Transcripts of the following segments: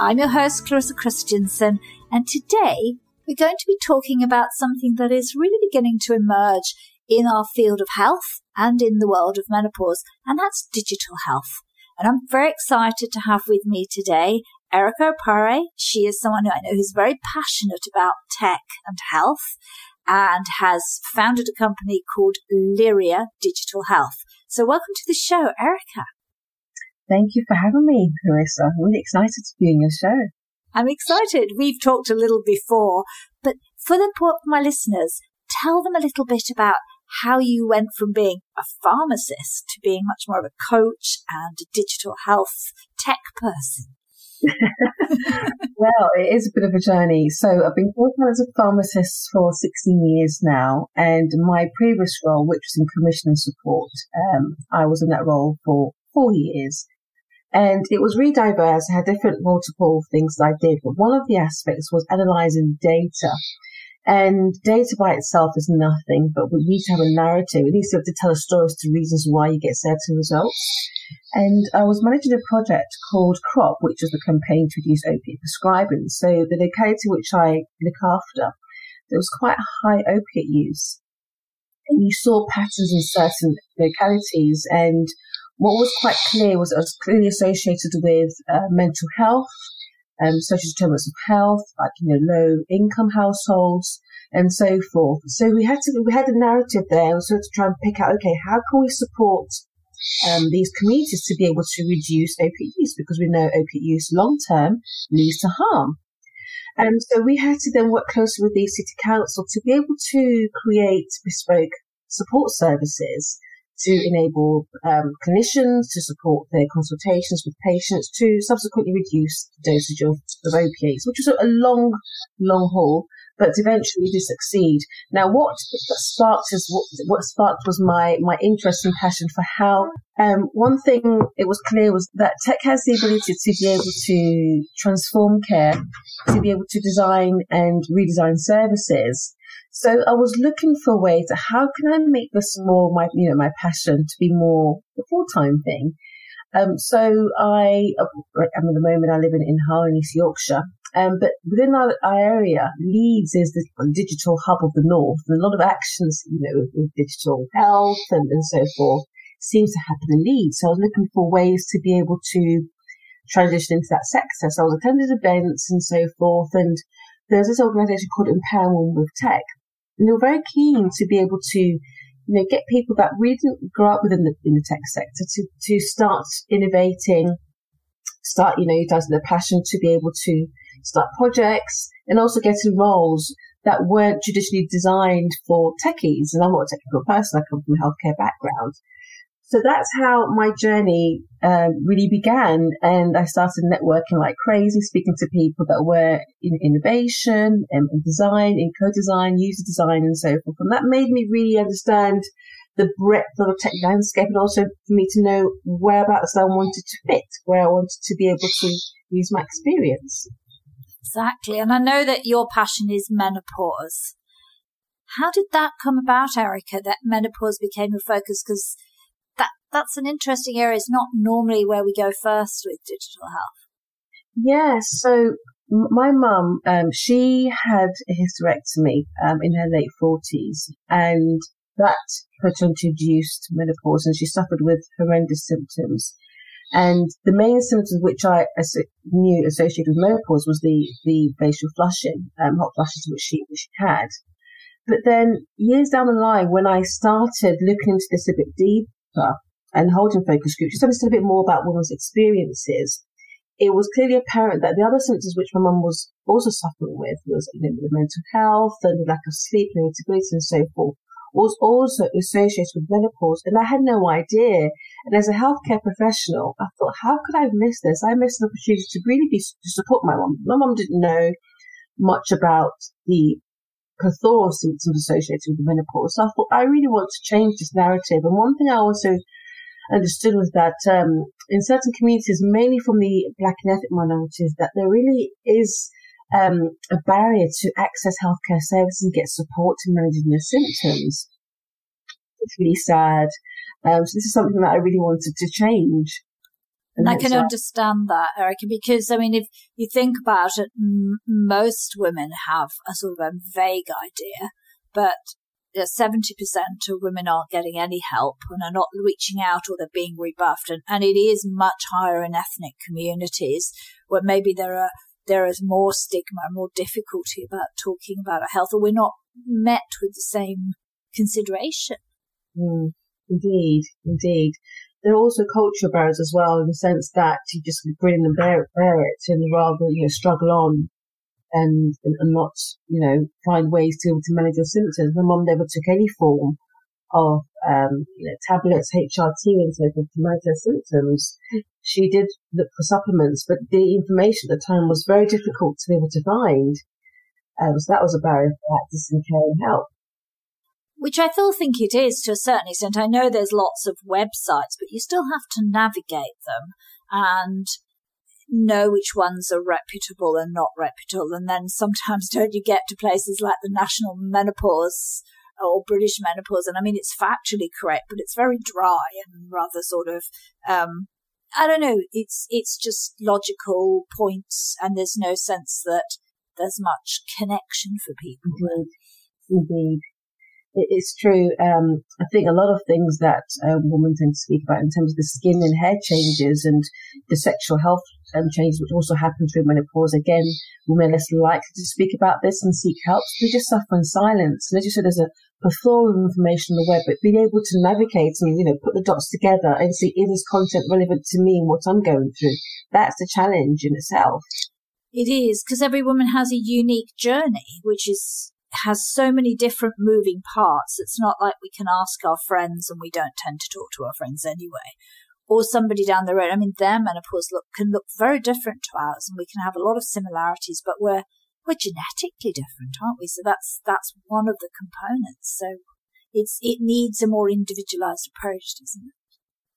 I'm your host, Clarissa Kristjansson, and today we're going to be talking about something that is really beginning to emerge in our field of health and in the world of menopause, and that's digital health. And I'm very excited to have with me today Erica Opare. She is someone who I know who's very passionate about tech and health and has founded a company called Lyria Digital Health. So welcome to the show, Erica. Thank you for having me, Clarissa. I'm really excited to be on your show. I'm excited. We've talked a little before, but for the poor my listeners, tell them a little bit about how you went from being a pharmacist to being much more of a coach and a digital health tech person. well, it is a bit of a journey. So I've been working as a pharmacist for 16 years now, and my previous role, which was in commission and support, um, I was in that role for four years. And it was really diverse. I had different multiple things that I did, but one of the aspects was analyzing data. And data by itself is nothing, but we need to have a narrative. It needs to, have to tell a story as to reasons why you get certain results. And I was managing a project called CROP, which was the campaign to reduce opiate prescribing. So the locality which I look after, there was quite high opiate use. And you saw patterns in certain localities and what was quite clear was it was clearly associated with uh, mental health, um, social determinants of health, like you know low income households and so forth. So we had to we had a narrative there, and so to try and pick out okay how can we support um, these communities to be able to reduce opiate use because we know opiate use long term leads to harm. And so we had to then work closely with the city council to be able to create bespoke support services to enable um, clinicians to support their consultations with patients to subsequently reduce the dosage of, of opiates, which was a long, long haul, but eventually did succeed. Now, what sparked is what, what sparked was my my interest and passion for how. Um, one thing it was clear was that tech has the ability to be able to transform care, to be able to design and redesign services so I was looking for ways to how can I make this more my, you know, my passion to be more a full time thing. Um, so I, I mean, at the moment I live in, in Hull East Yorkshire. Um, but within our, our, area, Leeds is the digital hub of the north, and a lot of actions, you know, with digital health and, and so forth, seems to happen in Leeds. So I was looking for ways to be able to transition into that sector. So I was attending events and so forth, and there's this organisation called Empower Women with Tech, and they were very keen to be able to, you know, get people that really didn't grow up within the, in the tech sector to, to start innovating, start, you know, utilizing their passion to be able to start projects and also getting roles that weren't traditionally designed for techies. And I'm not a technical person. I come from a healthcare background. So that's how my journey um, really began. And I started networking like crazy, speaking to people that were in innovation and design, in co-design, user design, and so forth. And that made me really understand the breadth of the tech landscape and also for me to know whereabouts I wanted to fit, where I wanted to be able to use my experience. Exactly. And I know that your passion is menopause. How did that come about, Erica, that menopause became your focus? Because that, that's an interesting area. It's not normally where we go first with digital health. Yes. So my mum, um, she had a hysterectomy um, in her late 40s and that put her into induced menopause and she suffered with horrendous symptoms. And the main symptoms which I knew associated with menopause was the, the facial flushing, um, hot flushes which she, which she had. But then years down the line, when I started looking into this a bit deeper and holding focus groups, just understood a bit more about women's experiences, it was clearly apparent that the other symptoms which my mum was also suffering with was you know, the mental health and the lack of sleep, irritability and so forth was also associated with menopause, and I had no idea. And as a healthcare professional, I thought, how could I have missed this? I missed an opportunity to really be to support my mom. My mom didn't know much about the plethora of symptoms associated with menopause. So I thought, I really want to change this narrative. And one thing I also understood was that um, in certain communities, mainly from the black and ethnic minorities, that there really is um, a barrier to access healthcare services and get support in managing their symptoms. It's really sad. Um, so this is something that I really wanted to change. And I can understand that, Erica, because I mean, if you think about it, m- most women have a sort of a vague idea, but 70% of women aren't getting any help and are not reaching out or they're being rebuffed. And, and it is much higher in ethnic communities where maybe there are there is more stigma, more difficulty about talking about our health, or we're not met with the same consideration. Mm, indeed, indeed. There are also cultural barriers as well, in the sense that you just grin and bear it, bear it, and rather you know struggle on and, and, and not you know find ways to to manage your symptoms. My mum never took any form of um, you know, tablets, HRT, and so forth to manage her symptoms. She did look for supplements, but the information at the time was very difficult to be able to find. Um, so that was a barrier for accessing care and help. Which I still think it is to a certain extent. I know there's lots of websites, but you still have to navigate them and know which ones are reputable and not reputable. And then sometimes don't you get to places like the National Menopause or British menopause. And I mean, it's factually correct, but it's very dry and rather sort of, um, I don't know. It's, it's just logical points and there's no sense that there's much connection for people. Indeed. Indeed. It's true. Um, I think a lot of things that uh, women tend to speak about in terms of the skin and hair changes and the sexual health um, changes, which also happen through menopause. Again, women are less likely to speak about this and seek help. They just suffer in silence. And as you said, there's a plethora of information on the web, but being able to navigate and, you know, put the dots together and see is this content relevant to me and what I'm going through. That's the challenge in itself. It is, because every woman has a unique journey, which is has so many different moving parts. It's not like we can ask our friends and we don't tend to talk to our friends anyway. Or somebody down the road. I mean, their menopause look can look very different to ours and we can have a lot of similarities, but we're we're genetically different, aren't we? So that's that's one of the components. So it's it needs a more individualized approach, doesn't it?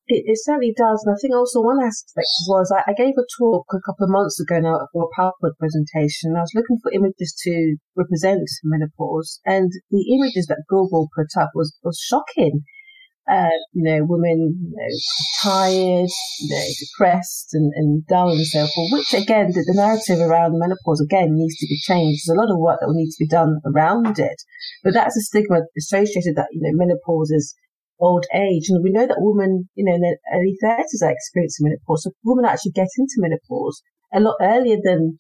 It, it certainly does. And I think also one aspect was I, I, gave a talk a couple of months ago now for a PowerPoint presentation. I was looking for images to represent menopause and the images that Google put up was, was shocking uh, you know, women you know, tired, you know, depressed and, and dull and so forth, which again, the, the, narrative around menopause again needs to be changed. There's a lot of work that will need to be done around it. But that's a stigma associated that, you know, menopause is old age. And we know that women, you know, in their early 30s are experiencing menopause. So women actually get into menopause a lot earlier than,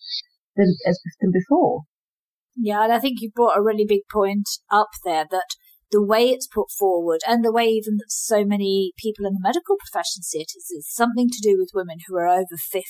than, as, than before. Yeah, and I think you brought a really big point up there that the way it's put forward and the way even that so many people in the medical profession see it is, is something to do with women who are over 50.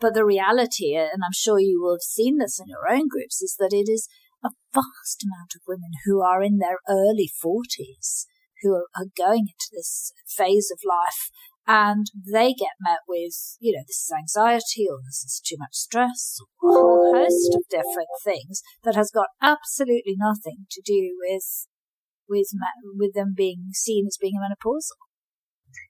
But the reality, and I'm sure you will have seen this in your own groups, is that it is a vast amount of women who are in their early 40s who are, are going into this phase of life and they get met with, you know, this is anxiety or this is too much stress or a whole host of different things that has got absolutely nothing to do with with with them being seen as being menopausal.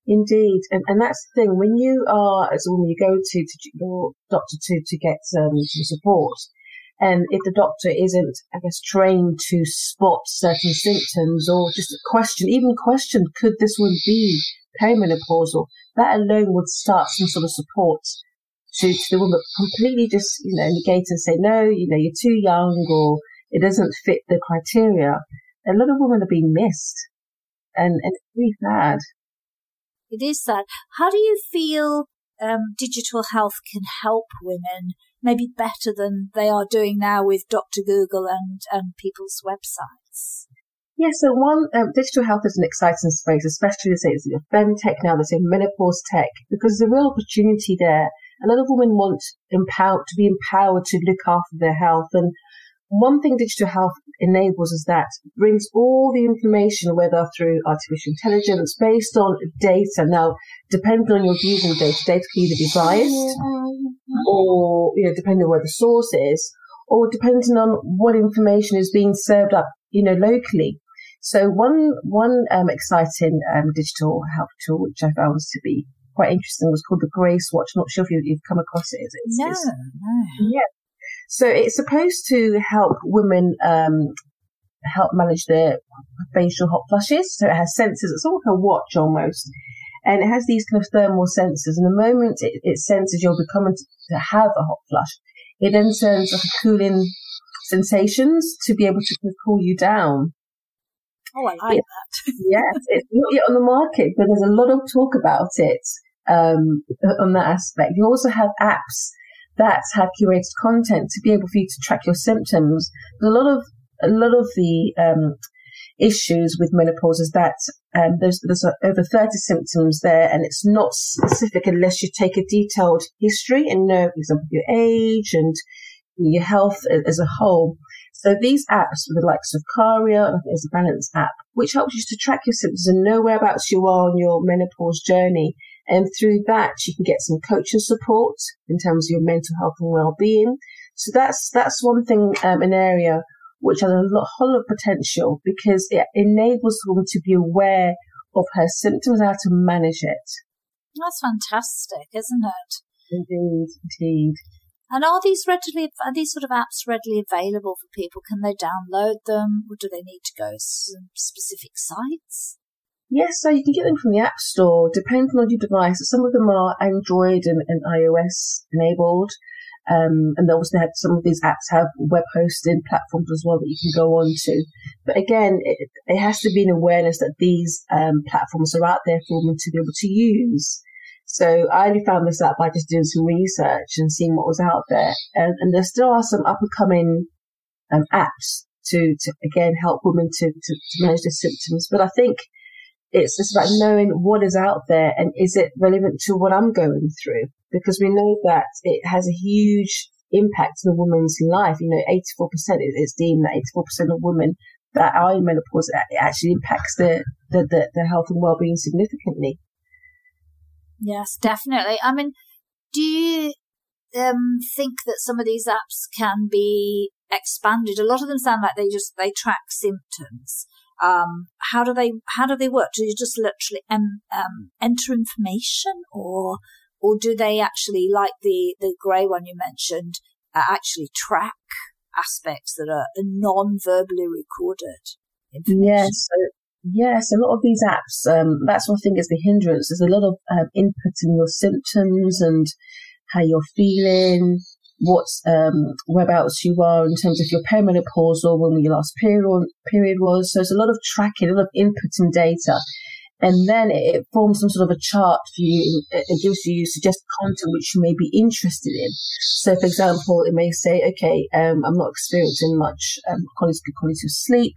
Indeed, and, and that's the thing. When you are, as a woman, you go to, to your doctor to to get um, some support. And if the doctor isn't, I guess, trained to spot certain symptoms or just question, even question, could this one be perimenopausal? That alone would start some sort of support to, to the woman completely just, you know, negate and say, no, you know, you're too young or it doesn't fit the criteria. A lot of women are being missed and, and it's really sad. It is sad. How do you feel um, digital health can help women maybe better than they are doing now with Dr. Google and, and people's websites? Yeah, so one, um, digital health is an exciting space, especially they say it's femtech now, they say menopause tech, because there's a real opportunity there. A lot of women want empowered to be empowered to look after their health. And one thing digital health enables is that brings all the information, whether through artificial intelligence, based on data. Now, depending on your views on data, data can either be biased, or you know, depending on where the source is, or depending on what information is being served up, you know, locally. So one one um, exciting um, digital health tool, which I found to be quite interesting, was called the Grace Watch. Not sure if you, have come across it. It's, no, it's, no. Yeah. So it's supposed to help women um, help manage their facial hot flushes. So it has sensors. It's all like a watch almost. And it has these kind of thermal sensors. And the moment it, it senses you're becoming to have a hot flush, it then sends like a cooling sensations to be able to cool you down. Oh, I like it, that. yes, it's not yet on the market, but there's a lot of talk about it um, on that aspect. You also have apps that have curated content to be able for you to track your symptoms. There's a lot of a lot of the um, issues with menopause is that um, there's, there's over 30 symptoms there and it's not specific unless you take a detailed history and know, for example, your age and your health as a whole. So these apps with the likes of and there's a balance app, which helps you to track your symptoms and know whereabouts you are on your menopause journey. And through that, you can get some coaching support in terms of your mental health and well-being. So that's, that's one thing, um, an area which has a lot, whole of potential because it enables the woman to be aware of her symptoms and how to manage it. That's fantastic, isn't it? Indeed, indeed. And are these readily are these sort of apps readily available for people? Can they download them, or do they need to go to specific sites? Yes, so you can get them from the App Store, depending on your device. Some of them are Android and, and iOS enabled. Um, and also have some of these apps have web hosting platforms as well that you can go on to. But again, it, it has to be an awareness that these um, platforms are out there for them to be able to use. So I only found this out by just doing some research and seeing what was out there. And, and there still are some up and coming um, apps to, to again help women to, to, to manage their symptoms. But I think it's just about knowing what is out there and is it relevant to what I'm going through? Because we know that it has a huge impact on a woman's life. You know, 84% it's deemed that 84% of women that are in menopause it actually impacts their, their, their, their health and well-being significantly. Yes, definitely. I mean, do you um, think that some of these apps can be expanded? A lot of them sound like they just they track symptoms. Um, how do they how do they work? Do you just literally um, um, enter information, or or do they actually, like the the grey one you mentioned, uh, actually track aspects that are non-verbally recorded? Yes, yes. A lot of these apps. Um, that's I think is the hindrance. There's a lot of um, input in your symptoms and how you're feeling, what um, whereabouts you are in terms of your perimenopause or when your last period period was. So there's a lot of tracking, a lot of input and data. And then it forms some sort of a chart for you. It gives you suggested content which you may be interested in. So, for example, it may say, okay, um, I'm not experiencing much um, quality, quality of sleep.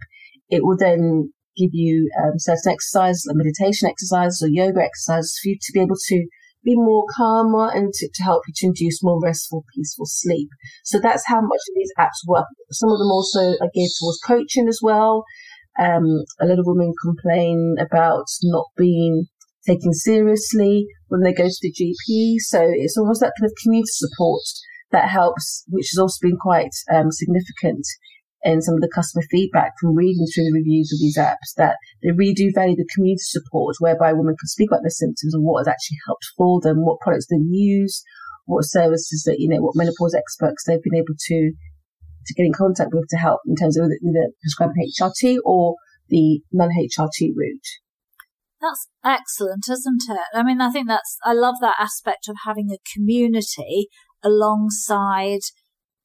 It will then give you um, certain exercises, like meditation exercises or yoga exercises for you to be able to be more calmer and to, to help you to induce more restful, peaceful sleep. So that's how much of these apps work. Some of them also are geared towards coaching as well. Um, a lot of women complain about not being taken seriously when they go to the GP. So it's almost that kind of community support that helps, which has also been quite um, significant and some of the customer feedback from reading through the reviews of these apps that they really do value the community support whereby women can speak about their symptoms and what has actually helped for them, what products they've used, what services that, you know, what menopause experts they've been able to to get in contact with to help in terms of the prescribed HRT or the non-HRT route. That's excellent, isn't it? I mean, I think that's, I love that aspect of having a community alongside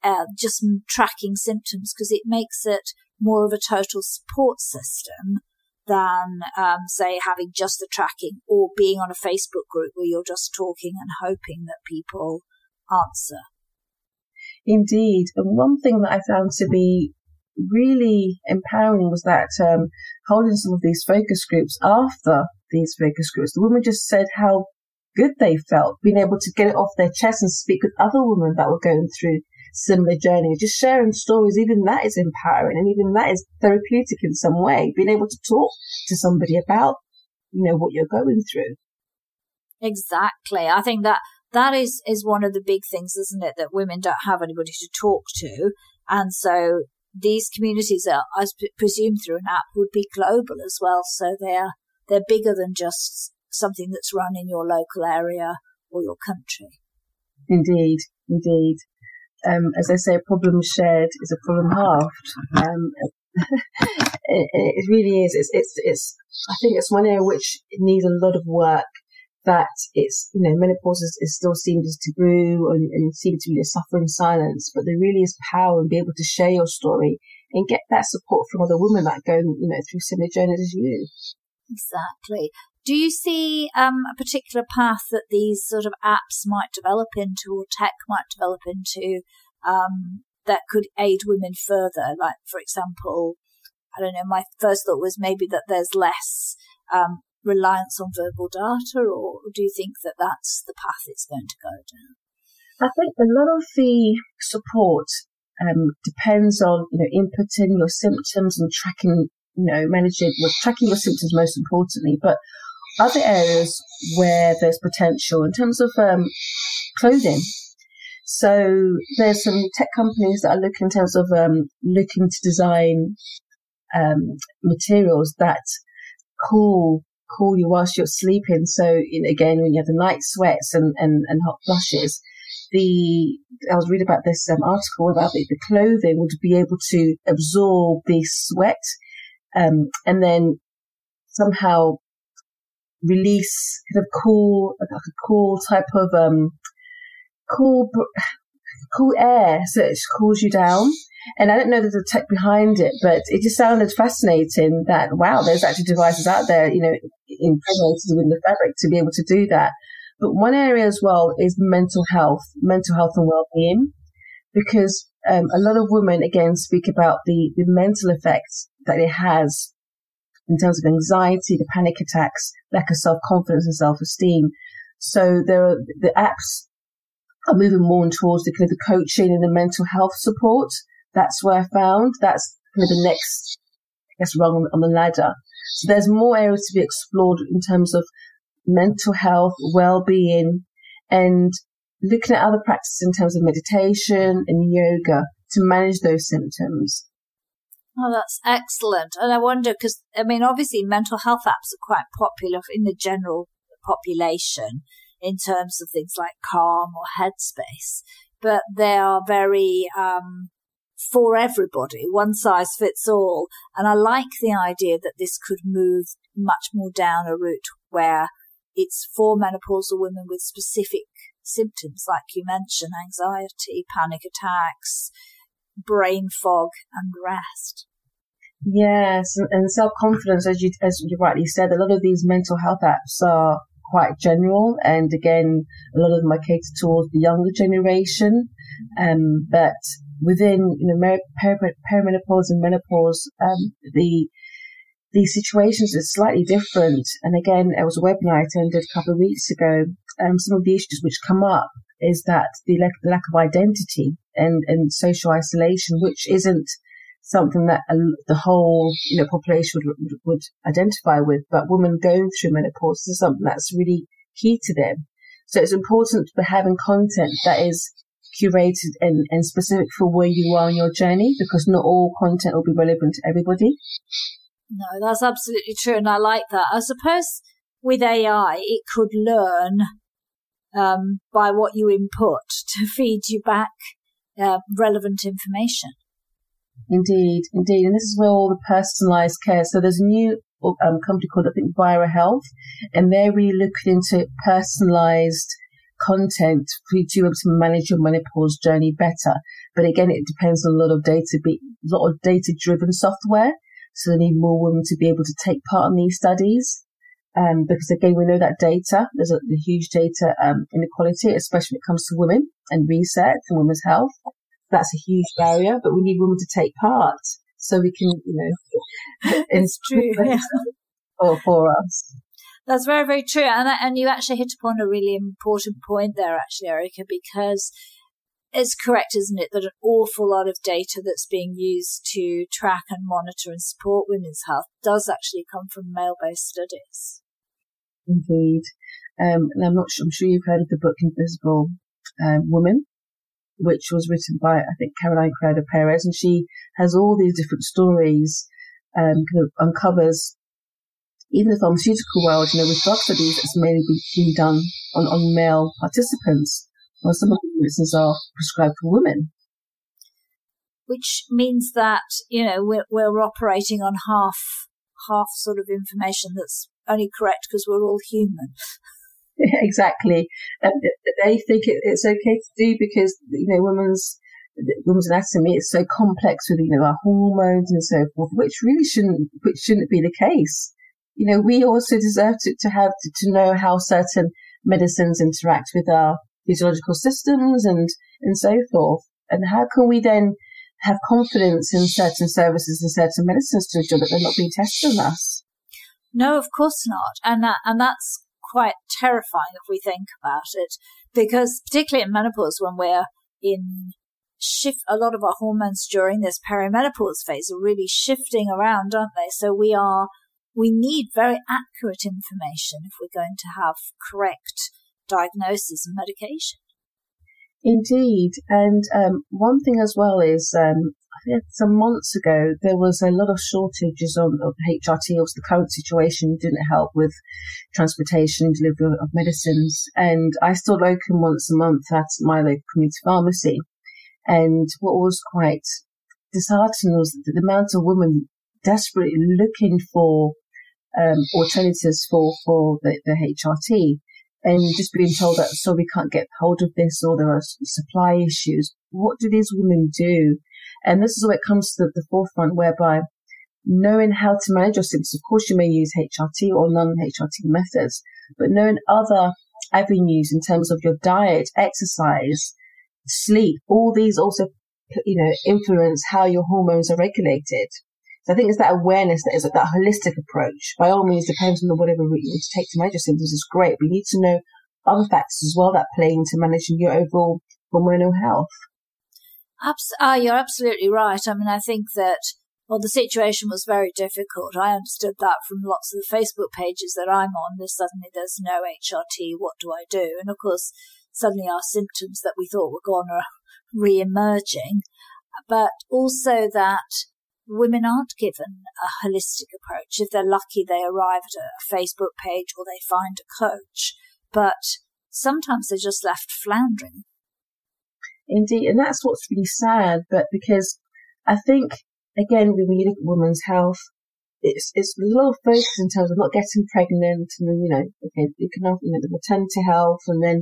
uh, just tracking symptoms because it makes it more of a total support system than, um, say, having just the tracking or being on a Facebook group where you're just talking and hoping that people answer. Indeed. And one thing that I found to be really empowering was that um, holding some of these focus groups after these focus groups, the women just said how good they felt being able to get it off their chest and speak with other women that were going through similar journey. Just sharing stories, even that is empowering and even that is therapeutic in some way. Being able to talk to somebody about, you know, what you're going through. Exactly. I think that that is, is one of the big things, isn't it? That women don't have anybody to talk to. And so these communities are, I presume through an app would be global as well. So they're, they're bigger than just something that's run in your local area or your country. Indeed, indeed um, as I say, a problem shared is a problem halved. Um, it, it, really is. It's, it's, it's, I think it's one area which needs a lot of work that it's, you know, menopause is, is still seen as taboo and, and seem to be a suffering silence, but there really is power in being able to share your story and get that support from other women that go, you know, through similar journeys as you. Exactly. Do you see um, a particular path that these sort of apps might develop into or tech might develop into um, that could aid women further? Like, for example, I don't know, my first thought was maybe that there's less um, reliance on verbal data, or do you think that that's the path it's going to go down? I think a lot of the support um, depends on you know inputting your symptoms and tracking you know managing well, tracking your symptoms most importantly, but other areas where there's potential in terms of um, clothing. So there's some tech companies that are looking in terms of um, looking to design um, materials that cool cool you whilst you're sleeping. So in, again, when you have the night sweats and, and, and hot flushes, the I was reading about this um, article about the, the clothing would be able to absorb the sweat um, and then somehow release kind of cool, like a cool type of, um, cool, cool air. So it cools you down. And I don't know the tech behind it, but it just sounded fascinating that, wow, there's actually devices out there, you know, impregnated within the fabric to be able to do that. But one area as well is mental health, mental health and well-being, because um, a lot of women, again, speak about the, the mental effects that it has in terms of anxiety, the panic attacks, lack of self-confidence and self-esteem. So there are the apps are moving more towards the kind of the coaching and the mental health support. That's where I found that's kind of the next, I guess, rung on the ladder. So there's more areas to be explored in terms of mental health, well-being, and looking at other practices in terms of meditation and yoga to manage those symptoms. Oh, that's excellent. And I wonder, because, I mean, obviously mental health apps are quite popular in the general population in terms of things like Calm or Headspace, but they are very, um, for everybody, one size fits all. And I like the idea that this could move much more down a route where it's for menopausal women with specific symptoms, like you mentioned, anxiety, panic attacks, brain fog and rest. Yes, and, self confidence, as you as you rightly said, a lot of these mental health apps are quite general, and again, a lot of them are catered towards the younger generation. Um, but within you know perimenopause and menopause, um, the the situations are slightly different. And again, it was a webinar I attended a couple of weeks ago. Um, some of the issues which come up is that the lack, of identity and, and social isolation, which isn't something that the whole you know population would, would identify with, but women going through menopause is something that's really key to them. So it's important for having content that is curated and, and specific for where you are on your journey because not all content will be relevant to everybody. No, that's absolutely true. And I like that. I suppose with AI, it could learn um, by what you input to feed you back uh, relevant information. Indeed, indeed. And this is where all the personalized care. So there's a new um, company called, I think, Vira Health, and they're really looking into personalized content for you to be able to manage your menopause journey better. But again, it depends on a lot of data, a lot of data driven software. So they need more women to be able to take part in these studies. Um, because again, we know that data, there's a, a huge data um, inequality, especially when it comes to women and research and women's health. That's a huge barrier, but we need women to take part so we can, you know, it's true yeah. for, for us. That's very, very true. And, and you actually hit upon a really important point there, actually, Erica, because it's correct, isn't it, that an awful lot of data that's being used to track and monitor and support women's health does actually come from male based studies. Indeed. Um, and I'm not sure, I'm sure you've heard of the book Invisible um, Woman, which was written by, I think, Caroline Criado Perez, and she has all these different stories, um, kind of uncovers even the pharmaceutical world, you know, with drug studies that's mainly being done on, on male participants, while some of the medicines are prescribed for women. Which means that, you know, we're, we're operating on half, half sort of information that's only correct because we're all human. exactly. They think it, it's okay to do because, you know, women's, women's anatomy is so complex with, you know, our hormones and so forth, which really shouldn't, which shouldn't be the case. You know, we also deserve to, to have to, to know how certain medicines interact with our physiological systems and, and so forth. And how can we then have confidence in certain services and certain medicines to ensure that they're not being tested on us? No, of course not. And that, and that's quite terrifying if we think about it, because particularly in menopause, when we're in shift, a lot of our hormones during this perimenopause phase are really shifting around, aren't they? So we are, we need very accurate information if we're going to have correct diagnosis and medication. Indeed. And um, one thing as well is um, some months ago, there was a lot of shortages on of HRT. Also, the current situation didn't help with transportation, and delivery of medicines. And I still locum once a month at my local community pharmacy. And what was quite disheartening was the amount of women desperately looking for um, alternatives for, for the, the HRT and just being told that, so we can't get hold of this or there are supply issues. What do these women do? And this is where it comes to the forefront whereby knowing how to manage your symptoms. Of course, you may use HRT or non-HRT methods, but knowing other avenues in terms of your diet, exercise, sleep, all these also, you know, influence how your hormones are regulated. So I think it's that awareness that is that holistic approach. By all means, depends on the whatever route you need to take to manage your symptoms is great, but you need to know other factors as well that play into managing your overall hormonal health. Abs- ah, you're absolutely right. I mean, I think that, well, the situation was very difficult. I understood that from lots of the Facebook pages that I'm on. There's suddenly there's no HRT. What do I do? And of course, suddenly our symptoms that we thought were gone are re-emerging. But also that women aren't given a holistic approach. If they're lucky, they arrive at a Facebook page or they find a coach. But sometimes they're just left floundering Indeed, and that's what's really sad. But because I think again, when you look at women's health, it's it's a lot of focus in terms of not getting pregnant, and then you know, okay, you can have you know the maternity health, and then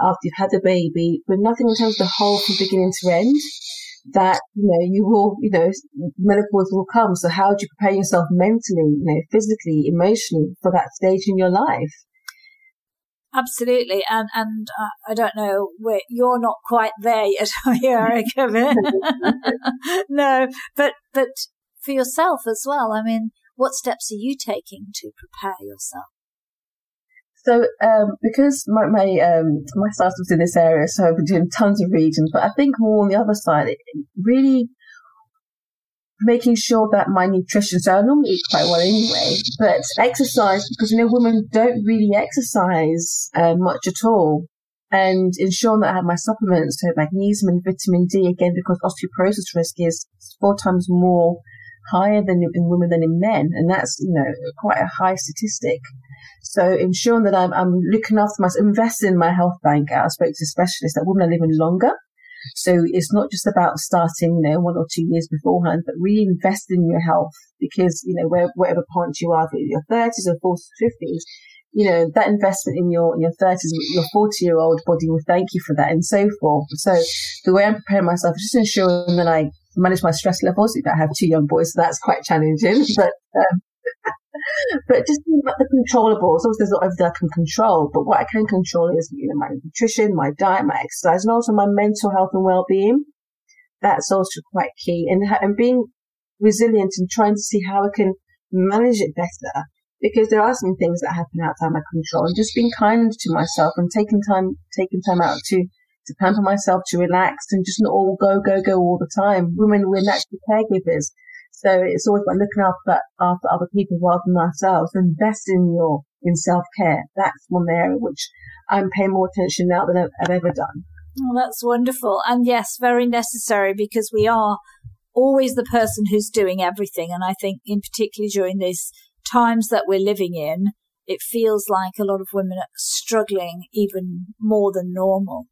after you've had the baby, but nothing in terms of the whole from beginning to end. That you know you will you know menopause will come. So how do you prepare yourself mentally, you know, physically, emotionally for that stage in your life? Absolutely, and and uh, I don't know, you're not quite there yet, are you, Erica? no, but but for yourself as well. I mean, what steps are you taking to prepare yourself? So, um, because my my um, my startups in this area, so I've been doing tons of reading, but I think more on the other side, it really making sure that my nutrition, so I normally eat quite well anyway, but exercise, because you know, women don't really exercise uh, much at all. And ensuring that I have my supplements, so magnesium and vitamin D, again, because osteoporosis risk is four times more higher than in women than in men. And that's, you know, quite a high statistic. So ensuring that I'm, I'm looking after myself, investing in my health bank. I spoke to specialists that women are living longer So it's not just about starting, you know, one or two years beforehand, but really invest in your health because, you know, where, whatever point you are, your 30s or 40s, 50s, you know, that investment in your, in your 30s, your 40 year old body will thank you for that and so forth. So the way I'm preparing myself is just ensuring that I manage my stress levels. I have two young boys, so that's quite challenging, but, um, but just about the controllables. Obviously, there's not everything I can control, but what I can control is, you know, my nutrition, my diet, my exercise, and also my mental health and well-being. That's also quite key. And, and being resilient and trying to see how I can manage it better because there are some things that happen outside my control and just being kind to myself and taking time, taking time out to, to pamper myself, to relax and just not all go, go, go all the time. Women, we're naturally caregivers. So it's always about looking after, after other people rather than ourselves. Invest in your, in self-care. That's one area which I'm paying more attention now than I've, I've ever done. Oh, that's wonderful. And yes, very necessary because we are always the person who's doing everything. And I think in particularly during these times that we're living in, it feels like a lot of women are struggling even more than normal.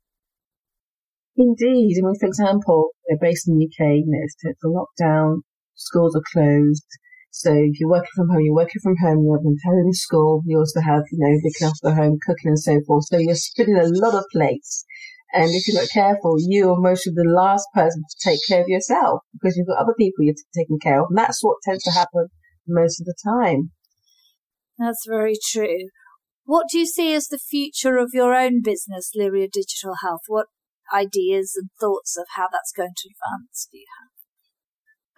Indeed. I mean, for example, they're based in the UK, you know, it's, it's a lockdown, schools are closed. So if you're working from home, you're working from home, you have a home school, you also have, you know, looking after home, cooking and so forth. So you're spinning a lot of plates. And if you're not careful, you are most of the last person to take care of yourself because you've got other people you're taking care of. And that's what tends to happen most of the time. That's very true. What do you see as the future of your own business, Lyria Digital Health? What ideas and thoughts of how that's going to advance do you have?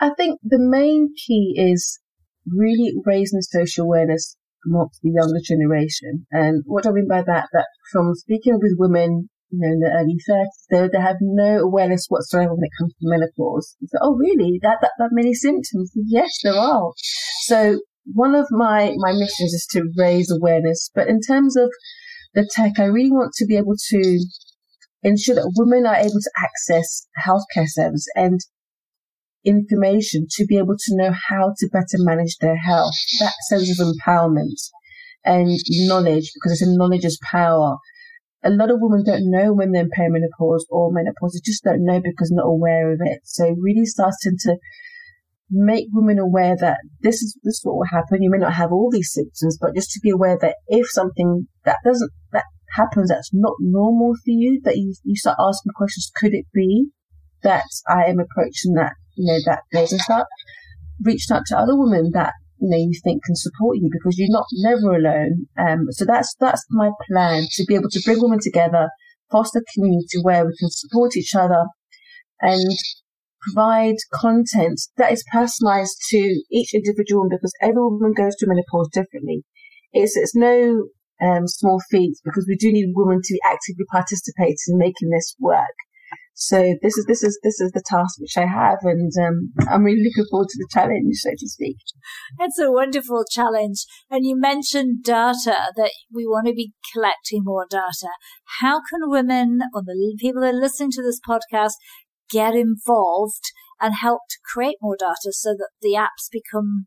I think the main key is really raising social awareness amongst the younger generation. And what I mean by that, that from speaking with women, you know, in the early 30s, they, they have no awareness whatsoever when it comes to menopause. Oh, really? That, that, that many symptoms? Yes, there are. So one of my, my missions is to raise awareness. But in terms of the tech, I really want to be able to ensure that women are able to access healthcare service and information to be able to know how to better manage their health. That sense of empowerment and knowledge, because it's a knowledge is power. A lot of women don't know when they're in perimenopause or menopause. They just don't know because they're not aware of it. So really starting to make women aware that this is this is what will happen. You may not have all these symptoms, but just to be aware that if something that doesn't that happens that's not normal for you, that you you start asking questions, could it be that I am approaching that you know, that business up, reached out to other women that, you know, you think can support you because you're not never alone. Um, so that's, that's my plan to be able to bring women together, foster community where we can support each other and provide content that is personalized to each individual because every woman goes through menopause differently. It's, it's no um, small feat because we do need women to actively participate in making this work. So this is this is this is the task which I have, and um, I'm really looking forward to the challenge, so to speak. It's a wonderful challenge, and you mentioned data that we want to be collecting more data. How can women or the people that are listening to this podcast get involved and help to create more data so that the apps become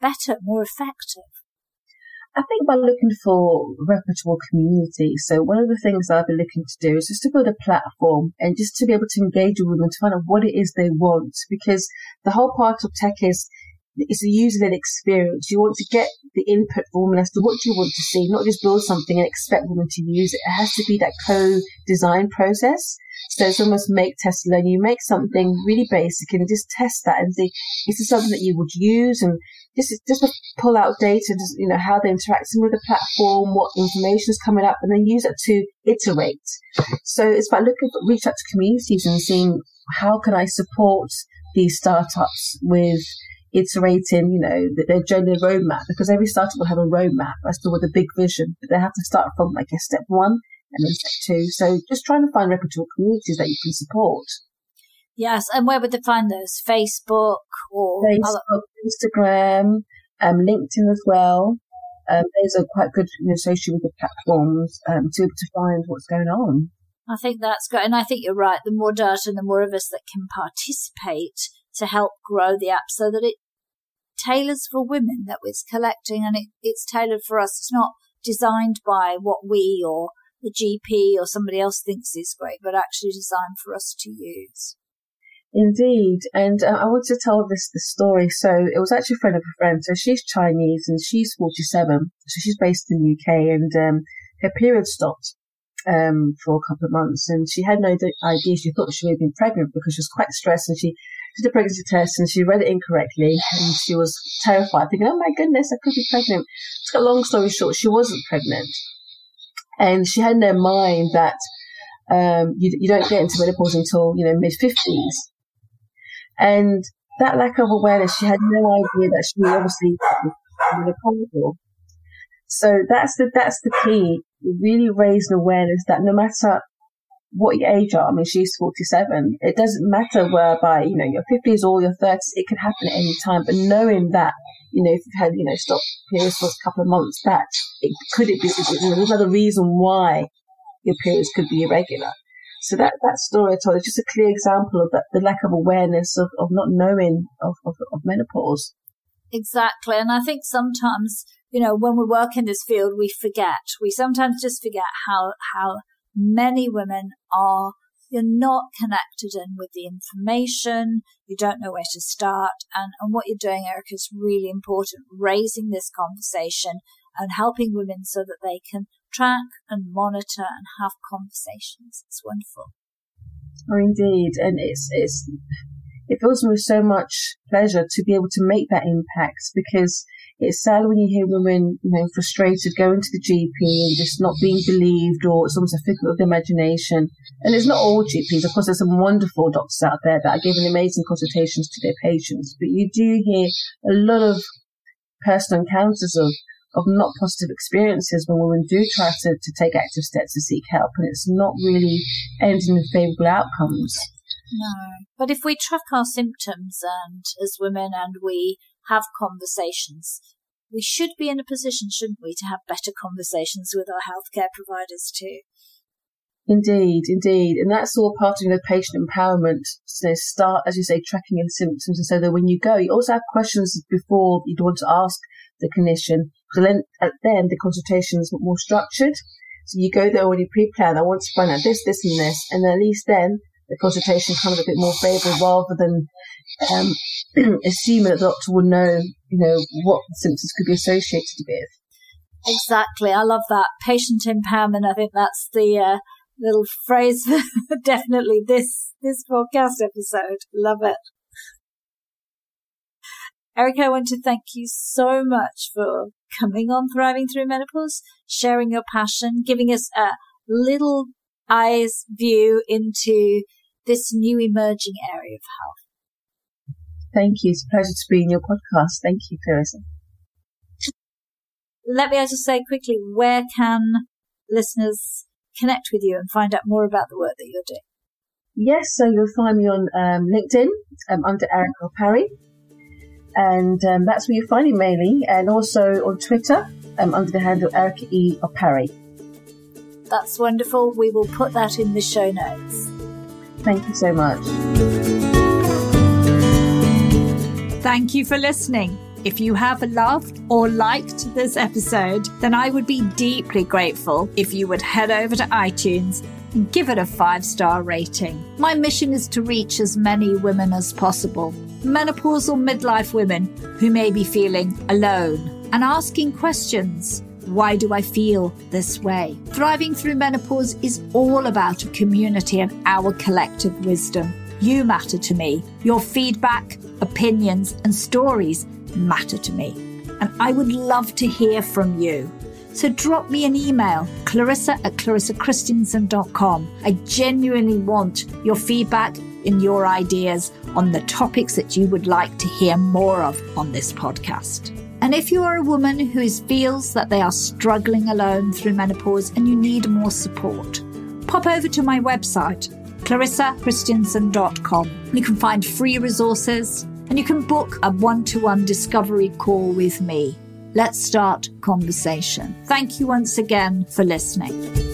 better, more effective? I think by looking for reputable community. So one of the things I've been looking to do is just to build a platform and just to be able to engage with women to find out what it is they want. Because the whole part of tech is it's a user-led experience. You want to get the input from women as to what you want to see, not just build something and expect women to use it. It has to be that co-design process. So it's almost make, test, learn. You make something really basic and just test that and see, is this something that you would use? And just, just pull out data, you know, how they're interacting with the platform, what information is coming up, and then use it to iterate. So it's about looking, reach out to communities and seeing how can I support these startups with iterating, you know, their journey roadmap because every startup will have a roadmap as to with a big vision, but they have to start from like a step one and then step two. So just trying to find reputable communities that you can support. Yes, and where would they find those? Facebook or Facebook, other- Instagram, um, LinkedIn as well. Um, those are quite good you know, social media platforms um, to to find what's going on. I think that's great, and I think you're right. The more data, and the more of us that can participate to help grow the app, so that it tailors for women that it's collecting, and it, it's tailored for us. It's not designed by what we or the GP or somebody else thinks is great, but actually designed for us to use. Indeed, and uh, I want to tell this the story. So it was actually a friend of a friend. So she's Chinese and she's 47. So she's based in the UK, and um, her period stopped um, for a couple of months, and she had no idea. She thought she have been pregnant because she was quite stressed, and she did a pregnancy test and she read it incorrectly, and she was terrified, thinking, "Oh my goodness, I could be pregnant." To cut a long story short, she wasn't pregnant, and she had in her mind that um, you, you don't get into menopause until you know mid fifties, and that lack of awareness, she had no idea that she was obviously menopausal. So that's the that's the key. Really raise an awareness that no matter what your age are, I mean, she's 47. It doesn't matter whereby, you know, your 50s or your 30s, it can happen at any time. But knowing that, you know, if you've had, you know, stop periods for a couple of months, that it could it be, there's another reason why your periods could be irregular. So that, that story I told is just a clear example of that, the lack of awareness of, of not knowing of, of, of menopause. Exactly. And I think sometimes, you know, when we work in this field, we forget. We sometimes just forget how, how many women are you're not connected in with the information, you don't know where to start, and, and what you're doing, Erica, is really important, raising this conversation and helping women so that they can track and monitor and have conversations. It's wonderful. Oh, indeed. And it's, it's, it fills me with so much pleasure to be able to make that impact because it's sad when you hear women, you know, frustrated going to the GP and just not being believed or it's almost a figment of the imagination. And it's not all GPs. Of course, there's some wonderful doctors out there that are giving amazing consultations to their patients, but you do hear a lot of personal encounters of of not positive experiences when women do try to, to take active steps to seek help and it's not really ending in favourable outcomes. No. But if we track our symptoms and as women and we have conversations, we should be in a position, shouldn't we, to have better conversations with our healthcare providers too. Indeed, indeed. And that's all part of know, patient empowerment. So start, as you say, tracking your symptoms. And so that when you go, you also have questions before you'd want to ask the clinician. So then at then the consultation is more structured. So you go there already pre-planned. I want to find out this, this and this. And at least then the consultation comes a bit more favourable rather than um, assuming that the doctor will know, you know, what symptoms could be associated with. Exactly. I love that. Patient empowerment. I think that's the uh, little phrase for definitely this, this podcast episode. Love it. Erica, I want to thank you so much for coming on Thriving Through Menopause, sharing your passion, giving us a little eyes view into this new emerging area of health. Thank you. It's a pleasure to be in your podcast. Thank you, Clarissa. Let me just say quickly, where can listeners connect with you and find out more about the work that you're doing? Yes, so you'll find me on um, LinkedIn um, under Erica Opare, and um, that's where you find me mainly, and also on Twitter um, under the handle Erica E. Opare. That's wonderful. We will put that in the show notes. Thank you so much. Thank you for listening. If you have loved or liked this episode, then I would be deeply grateful if you would head over to iTunes and give it a five star rating. My mission is to reach as many women as possible, menopausal midlife women who may be feeling alone and asking questions. Why do I feel this way? Thriving through menopause is all about a community and our collective wisdom. You matter to me. Your feedback, opinions, and stories matter to me. And I would love to hear from you. So drop me an email, clarissa at clarissakristjansson.com. I genuinely want your feedback and your ideas on the topics that you would like to hear more of on this podcast. And if you are a woman who feels that they are struggling alone through menopause and you need more support, pop over to my website, clarissakristjansson.com. You can find free resources, and you can book a one to one discovery call with me. Let's start conversation. Thank you once again for listening.